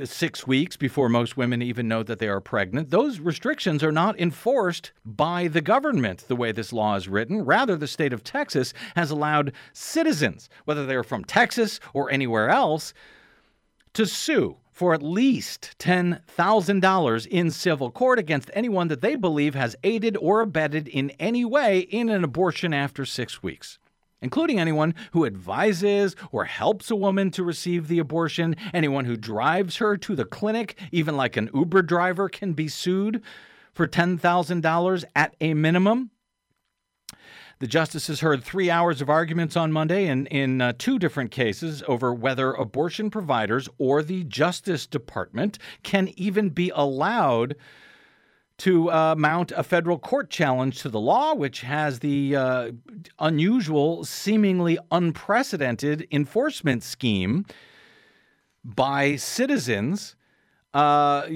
[SPEAKER 3] uh, six weeks before most women even know that they are pregnant. Those restrictions are not enforced by the government the way this law is written. Rather, the state of Texas has allowed citizens, whether they're from Texas or anywhere else, to sue for at least $10,000 in civil court against anyone that they believe has aided or abetted in any way in an abortion after six weeks. Including anyone who advises or helps a woman to receive the abortion, anyone who drives her to the clinic, even like an Uber driver, can be sued for $10,000 at a minimum. The justices heard three hours of arguments on Monday in, in uh, two different cases over whether abortion providers or the Justice Department can even be allowed to uh, mount a federal court challenge to the law, which has the uh, unusual, seemingly unprecedented enforcement scheme by citizens. Uh,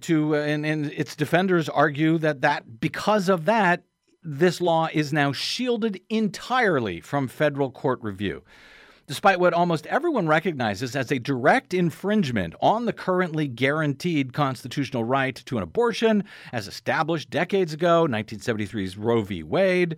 [SPEAKER 3] to and, and its defenders argue that that because of that this law is now shielded entirely from federal court review. Despite what almost everyone recognizes as a direct infringement on the currently guaranteed constitutional right to an abortion, as established decades ago, 1973's Roe v. Wade,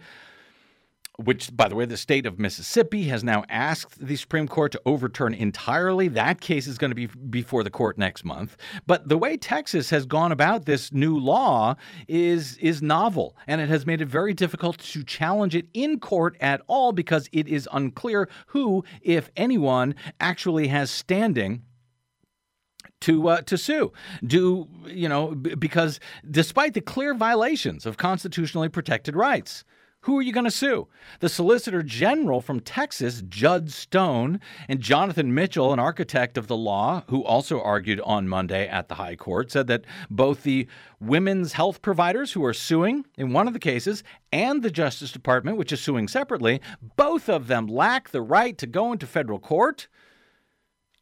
[SPEAKER 3] which, by the way, the state of Mississippi has now asked the Supreme Court to overturn entirely. That case is going to be before the court next month. But the way Texas has gone about this new law is is novel, and it has made it very difficult to challenge it in court at all because it is unclear who, if anyone, actually has standing to uh, to sue. Do you know? Because despite the clear violations of constitutionally protected rights. Who are you going to sue? The Solicitor General from Texas, Judd Stone, and Jonathan Mitchell, an architect of the law, who also argued on Monday at the High Court, said that both the women's health providers who are suing in one of the cases and the Justice Department, which is suing separately, both of them lack the right to go into federal court.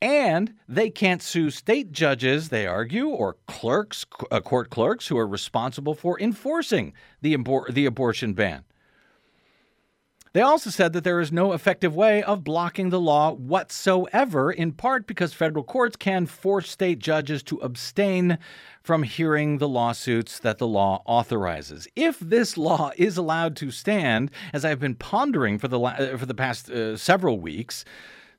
[SPEAKER 3] And they can't sue state judges, they argue, or clerks, uh, court clerks who are responsible for enforcing the, abor- the abortion ban. They also said that there is no effective way of blocking the law whatsoever, in part because federal courts can force state judges to abstain from hearing the lawsuits that the law authorizes. If this law is allowed to stand, as I've been pondering for the, la- for the past uh, several weeks,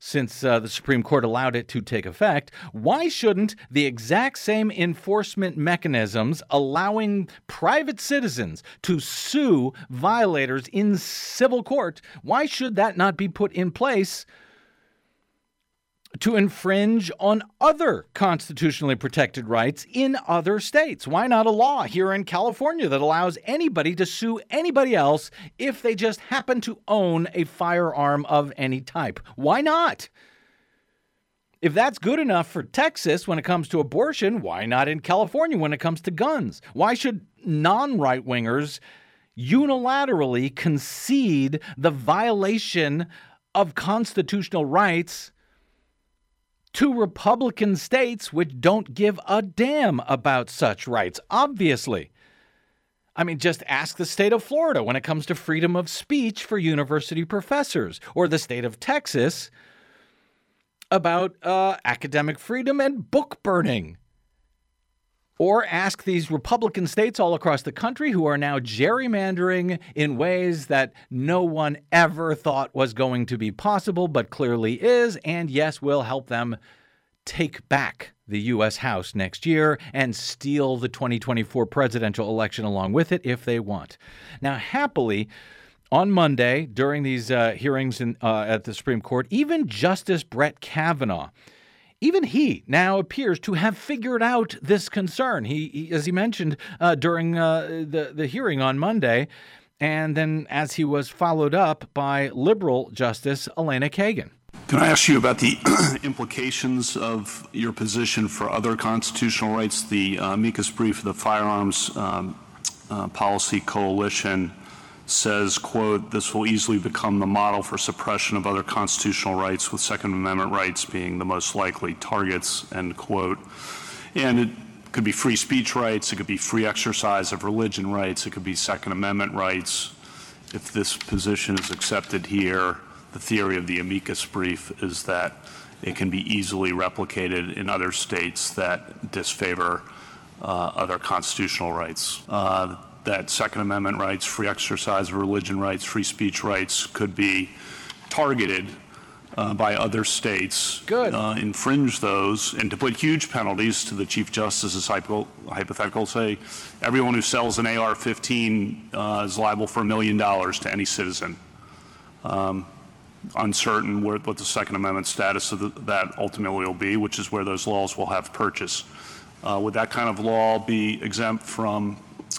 [SPEAKER 3] since uh, the Supreme Court allowed it to take effect, why shouldn't the exact same enforcement mechanisms allowing private citizens to sue violators in civil court, why should that not be put in place to infringe on other constitutionally protected rights in other states. Why not a law here in California that allows anybody to sue anybody else if they just happen to own a firearm of any type? Why not? If that's good enough for Texas when it comes to abortion, why not in California when it comes to guns? Why should non right wingers unilaterally concede the violation of constitutional rights to Republican states which don't give a damn about such rights, obviously. I mean, just ask the state of Florida when it comes to freedom of speech for university professors, or the state of Texas about uh, academic freedom and book burning. Or ask these Republican states all across the country who are now gerrymandering in ways that no one ever thought was going to be possible, but clearly is, and yes, will help them take back the U.S. House next year and steal the 2024 presidential election along with it if they want. Now, happily, on Monday, during these uh, hearings in, uh, at the Supreme Court, even Justice Brett Kavanaugh, even he now appears to have figured out this concern. He, he as he mentioned uh, during uh, the the hearing on Monday, and then as he was followed up by liberal Justice Elena Kagan.
[SPEAKER 8] Can I ask you about the implications of your position for other constitutional rights? The uh, amicus brief of the Firearms um, uh, Policy Coalition says, quote, this will easily become the model for suppression of other constitutional rights, with Second Amendment rights being the most likely targets, end quote. And it could be free speech rights, it could be free exercise of religion rights, it could be Second Amendment rights. If this position is accepted here, the theory of the amicus brief is that it can be easily replicated in other states that disfavor uh, other constitutional rights. Uh, that Second Amendment rights, free exercise of religion rights, free speech rights could be targeted uh, by other states,
[SPEAKER 3] Good.
[SPEAKER 8] Uh, infringe those, and to put huge penalties to the Chief Justice's hypo- hypothetical, say everyone who sells an AR 15 uh, is liable for a million dollars to any citizen. Um, uncertain where, what the Second Amendment status of the, that ultimately will be, which is where those laws will have purchase. Uh, would that kind of law be exempt from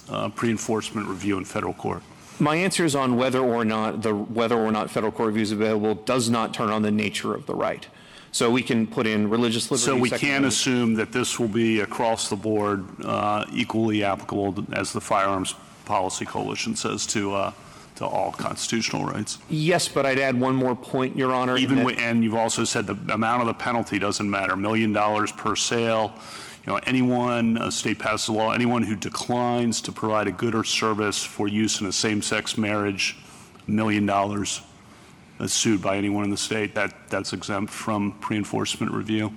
[SPEAKER 8] uh, pre-enforcement review in federal court?
[SPEAKER 9] My answer is on whether or not the whether or not federal court review is available does not turn on the nature of the right. So we can put in religious liberty.
[SPEAKER 8] So we can assume that this will be across the board uh, equally applicable, as the Firearms Policy Coalition says, to uh, to all constitutional rights.
[SPEAKER 9] Yes, but I'd add one more point, Your Honor.
[SPEAKER 8] Even that, and you've also said the amount of the penalty doesn't matter. Million dollars per sale. Know, anyone, a state passes a law, anyone who declines to provide a good or service for use in a same-sex marriage, million dollars, sued by anyone in the state. That that's exempt from pre-enforcement review.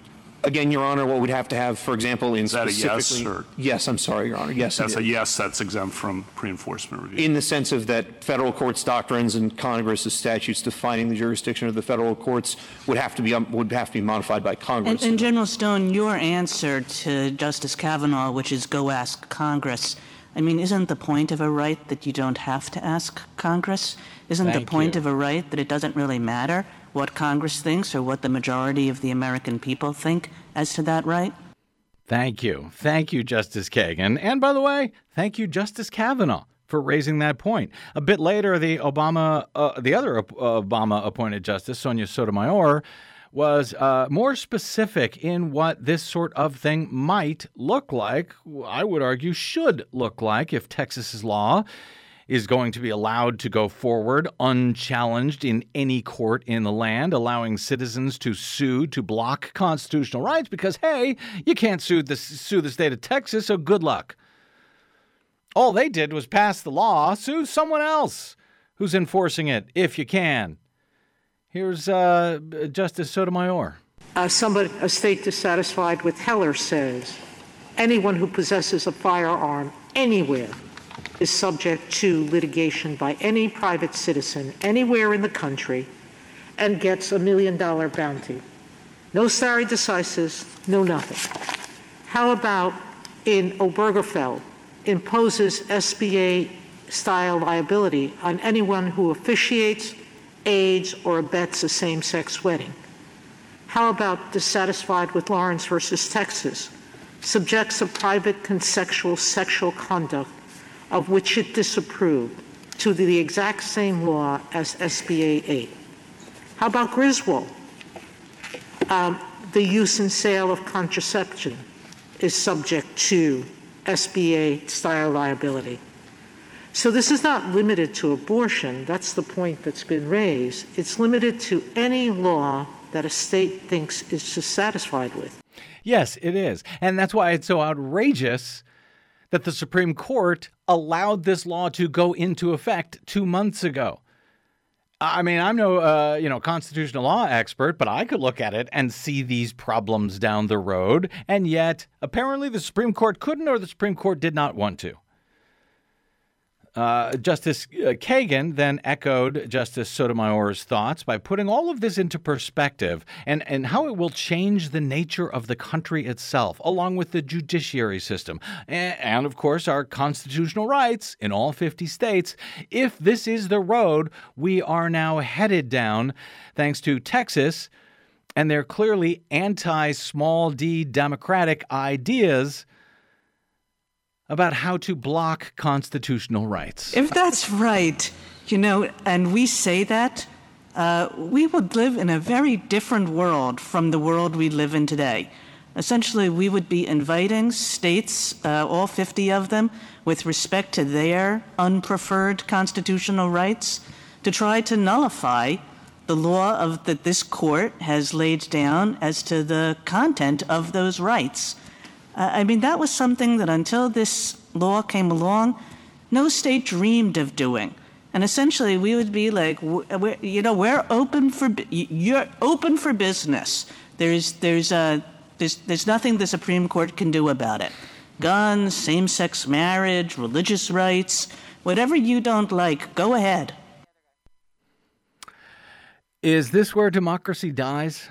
[SPEAKER 9] Again, Your Honor, what we'd have to have, for example, in
[SPEAKER 8] Is that a yes or?
[SPEAKER 9] Yes, I'm sorry, Your Honor. Yes,
[SPEAKER 8] That's a yes, that's exempt from pre-enforcement review.
[SPEAKER 9] In the sense of that federal courts doctrines and Congress's statutes defining the jurisdiction of the federal courts would have to be um, would have to be modified by Congress.
[SPEAKER 10] And, and General Stone, your answer to Justice Kavanaugh, which is go ask Congress, I mean, isn't the point of a right that you don't have to ask Congress? Isn't
[SPEAKER 3] Thank
[SPEAKER 10] the point
[SPEAKER 3] you.
[SPEAKER 10] of a right that it doesn't really matter what Congress thinks or what the majority of the American people think as to that right?
[SPEAKER 3] Thank you. Thank you, Justice Kagan. And by the way, thank you, Justice Kavanaugh, for raising that point. A bit later, the Obama, uh, the other uh, Obama appointed justice, Sonia Sotomayor, was uh, more specific in what this sort of thing might look like. I would argue should look like if Texas's law is going to be allowed to go forward unchallenged in any court in the land, allowing citizens to sue to block constitutional rights because, hey, you can't sue the, sue the state of Texas, so good luck. All they did was pass the law, sue someone else who's enforcing it if you can. Here's uh, Justice Sotomayor.
[SPEAKER 11] Uh, somebody, a state dissatisfied with Heller says anyone who possesses a firearm anywhere is subject to litigation by any private citizen anywhere in the country and gets a million dollar bounty. No stare decisis, no nothing. How about in Obergefell imposes SB 8 style liability on anyone who officiates, aids, or abets a same sex wedding? How about dissatisfied with Lawrence versus Texas? Subjects a private consensual sexual conduct of which it disapproved to the exact same law as SB 8. How about Griswold? Um, the use and sale of contraception is subject to SBA style liability. So this is not limited to abortion. That's the point that's been raised. It's limited to any law that a state thinks is dissatisfied with.
[SPEAKER 3] Yes, it is. And that's why it's so outrageous that the Supreme Court allowed this law to go into effect two months ago. I mean, I'm no, uh, you know, constitutional law expert, but I could look at it and see these problems down the road. And yet, apparently, the Supreme Court couldn't, or the Supreme Court did not want to. Uh, Justice uh, Kagan then echoed Justice Sotomayor's thoughts by putting all of this into perspective and, and how it will change the nature of the country itself, along with the judiciary system, and, and of course, our constitutional rights in all 50 states, if this is the road we are now headed down, thanks to Texas and their clearly anti small d democratic ideas about how to block constitutional rights.
[SPEAKER 10] If that's right, you know, and we say that, uh, we would live in a very different world from the world we live in today. Essentially, we would be inviting states, uh, all 50 of them, with respect to their unpreferred constitutional rights, to try to nullify the law of that this court has laid down as to the content of those rights. Uh, I mean, that was something that until this law came along, no state dreamed of doing. And essentially, we would be like, you know, we're open for you're open for business. There's there's a there's there's nothing the Supreme Court can do about it. Guns, same-sex marriage, religious rights, whatever you don't like, go ahead.
[SPEAKER 3] Is this where democracy dies?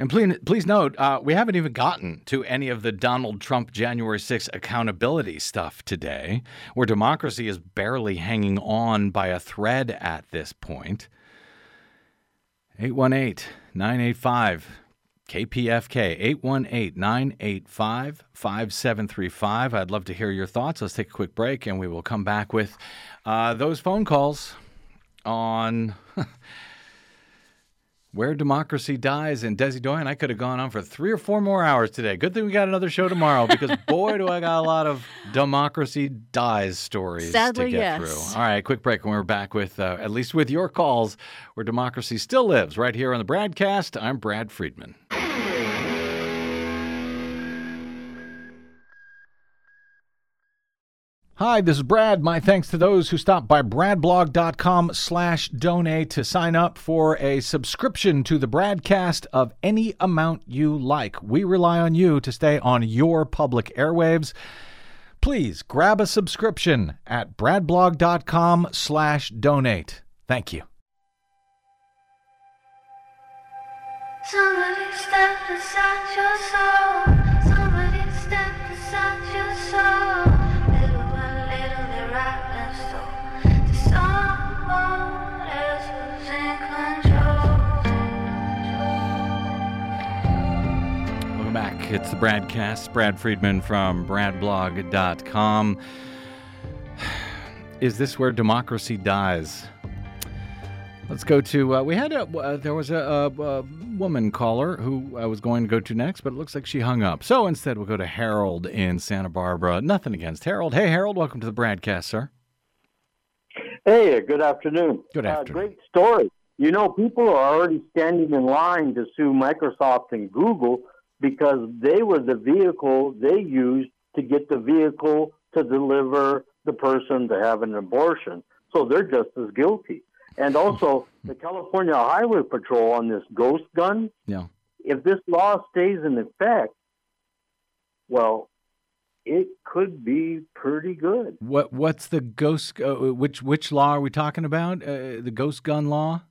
[SPEAKER 3] And please, please note, uh, we haven't even gotten to any of the Donald Trump January 6 accountability stuff today, where democracy is barely hanging on by a thread at this point. 818 985 KPFK 818 985 5735. I'd love to hear your thoughts. Let's take a quick break and we will come back with uh, those phone calls on where Democracy Dies and Desi Doyen. I could have gone on for three or four more hours today. Good thing we got another show tomorrow because boy, do I got a lot of Democracy Dies stories
[SPEAKER 5] Sadly,
[SPEAKER 3] to get
[SPEAKER 5] yes.
[SPEAKER 3] through. All right, quick break, and we're back with uh, at least with your calls where democracy still lives right here on the BradCast. I'm Brad Friedman. Hi, this is Brad. My thanks to those who stopped by bradblog.com slash donate to sign up for a subscription to the BradCast of any amount you like. We rely on you to stay on your public airwaves. Please grab a subscription at bradblog.com slash donate. Thank you.
[SPEAKER 12] Somebody step inside your soul. Somebody step inside your soul.
[SPEAKER 3] Back. It's the BradCast. Brad Friedman from bradblog.com. Is this where democracy dies? Let's go to. Uh, we had a. Uh, there was a, a, a, woman caller who I was going to go to next, but it looks like she hung up. So instead, we'll go to Harold in Santa Barbara. Nothing against Harold. Hey, Harold, welcome to the BradCast, sir.
[SPEAKER 13] Hey, good afternoon.
[SPEAKER 3] Good afternoon.
[SPEAKER 13] Uh, great story. You know, people are already standing in line to sue Microsoft and Google because they were the vehicle they used to get the vehicle to deliver the person to have an abortion. So they're just as guilty. And also, the California Highway Patrol on this ghost gun.
[SPEAKER 3] Yeah.
[SPEAKER 13] If this law stays in effect, well, it could be pretty good.
[SPEAKER 3] What What's the ghost? Uh, which which law are we talking about? Uh, the ghost gun law?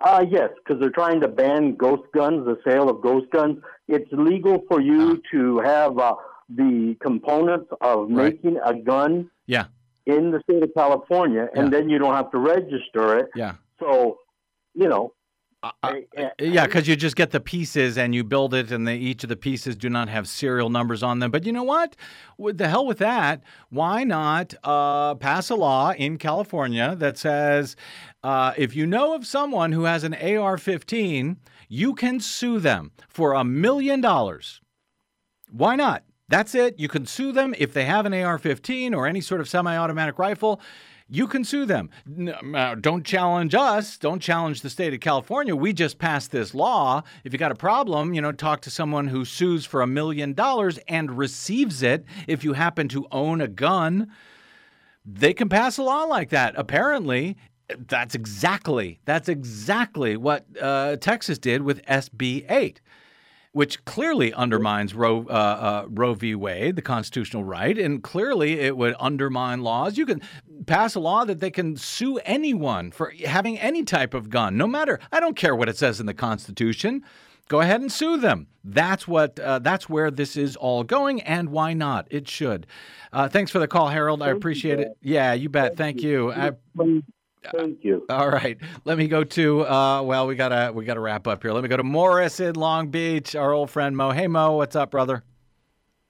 [SPEAKER 13] Uh, yes, because they're trying to ban ghost guns, the sale of ghost guns. It's legal for you uh to have uh, the components of
[SPEAKER 3] right.
[SPEAKER 13] making a gun
[SPEAKER 3] yeah.
[SPEAKER 13] in the state of California, and
[SPEAKER 3] Yeah.
[SPEAKER 13] then you don't have to register it.
[SPEAKER 3] Yeah.
[SPEAKER 13] So, you know,
[SPEAKER 3] Yeah, because you just get the pieces and you build it, and they, each of the pieces do not have serial numbers on them. But you know what? With the hell with that. Why not uh, pass a law in California that says uh, if you know of someone who has an AR 15, you can sue them for a million dollars. Why not? That's it. You can sue them if they have an AR 15 or any sort of semi automatic rifle. You can sue them. N- uh, Don't challenge us. Don't challenge the state of California. We just passed this law. If you got a problem, you know, talk to someone who sues for a million dollars and receives it if you happen to own a gun. they can pass a law like that. Apparently, that's exactly that's exactly what uh, Texas did with SB 8 which clearly undermines Roe, uh, uh, Roe v. Wade, the constitutional right, and clearly it would undermine laws. You can pass a law that they can sue anyone for having any type of gun, no matter. I don't care what it says in the Constitution. Go ahead and sue them. That's what. Uh, that's where this is all going, and why not? It should. Uh, thanks for the call, Harold. I appreciate it. Yeah, you bet. Thank, you. I,
[SPEAKER 13] Thank you.
[SPEAKER 3] all right, let me go to. Uh, well, we gotta we gotta wrap up here. Let me go to Morris in Long Beach. Our old friend Mo. Hey Mo, what's up, brother?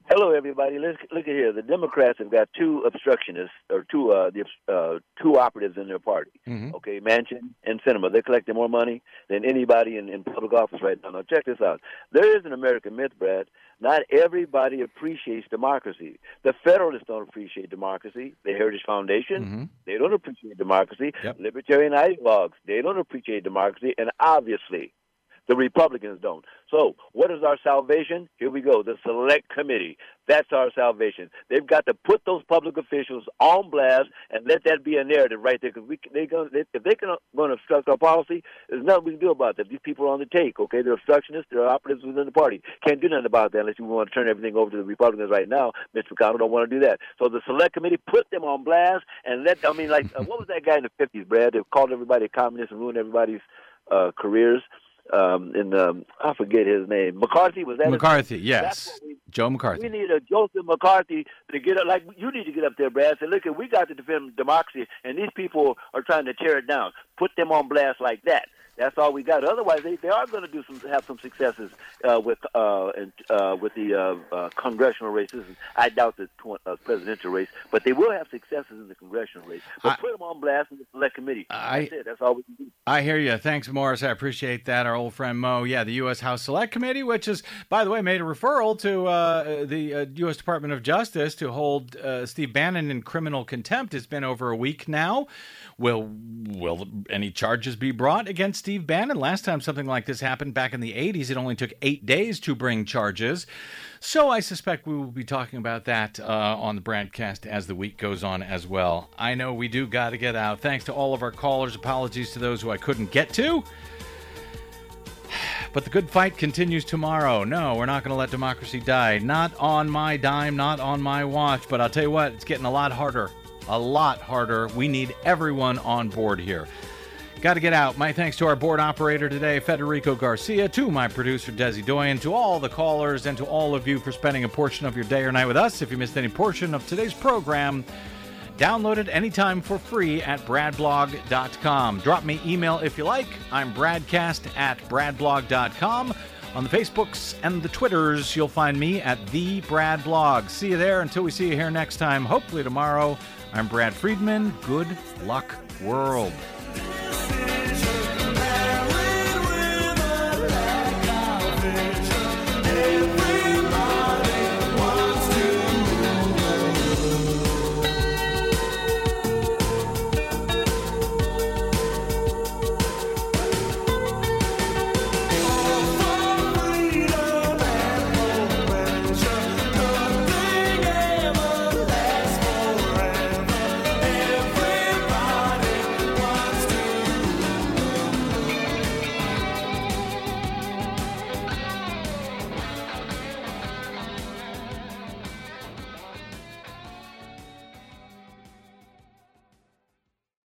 [SPEAKER 14] Hello, everybody. Let's look at here. The Democrats have got two obstructionists or two uh, the, uh, two operatives in their party.
[SPEAKER 3] Mm-hmm.
[SPEAKER 14] Okay, Manchin and Sinema. They're collecting more money than anybody in, in public office right now. Now, check this out. There is an American myth, Brad. Not everybody appreciates democracy. The Federalists don't appreciate democracy. The Heritage Foundation,
[SPEAKER 3] Mm-hmm.
[SPEAKER 14] they don't appreciate democracy.
[SPEAKER 3] Yep.
[SPEAKER 14] Libertarian ideologues, they don't appreciate democracy. And obviously, the Republicans don't. So, what is our salvation? Here we go. The Select Committee. That's our salvation. They've got to put those public officials on blast and let that be a narrative right there. Because they if they can going to obstruct our policy, there's nothing we can do about that. These people are on the take. Okay, they're obstructionists. They're operatives within the party. Can't do nothing about that unless you want to turn everything over to the Republicans right now. Mr. McConnell don't want to do that. So the Select Committee put them on blast and let. I mean, like uh, what was that guy in the fifties, Brad? They called everybody a communist and ruined everybody's uh, careers um, in um, I forget his name. McCarthy was that?
[SPEAKER 3] McCarthy,
[SPEAKER 14] name?
[SPEAKER 3] yes,
[SPEAKER 14] we,
[SPEAKER 3] Joe McCarthy.
[SPEAKER 14] we need a Joseph McCarthy to get up. Like you need to get up there, Brad. Say, look, at we got to defend democracy, and these people are trying to tear it down. Put them on blast like that. That's all we got. Otherwise, they, they are going to do some have some successes uh, with uh, and, uh, with the uh, uh, congressional races. I doubt the tw- uh, presidential race, but they will have successes in the congressional race. But
[SPEAKER 3] I-
[SPEAKER 14] put them on blast in the select committee.
[SPEAKER 3] I-
[SPEAKER 14] That's it. That's all we can do.
[SPEAKER 3] I hear you. Thanks, Morris. I appreciate that. Our old friend Mo. Yeah, the U.S. House Select Committee, which is, by the way, made a referral to uh, the uh, U.S. Department of Justice to hold uh, Steve Bannon in criminal contempt. It's been over a week now. Will will any charges be brought against Steve Bannon? Last time something like this happened back in the 80s, it only took eight days to bring charges. So I suspect we will be talking about that uh, on the BradCast as the week goes on as well. I know we do got to get out. Thanks to all of our callers. Apologies to those who I couldn't get to. But the good fight continues tomorrow. No, we're not going to let democracy die. Not on my dime, not on my watch. But I'll tell you what, it's getting a lot harder. A lot harder. We need everyone on board here. Got to get out. My thanks to our board operator today, Federico Garcia, to my producer, Desi Doyen, to all the callers, and to all of you for spending a portion of your day or night with us. If you missed any portion of today's program, download it anytime for free at bradblog.com. Drop me email if you like. I'm bradcast at bradblog.com. On the Facebooks and the Twitters, you'll find me at the Brad Blog. See you there until we see you here next time, hopefully tomorrow. I'm Brad Friedman. Good luck, world. Sí.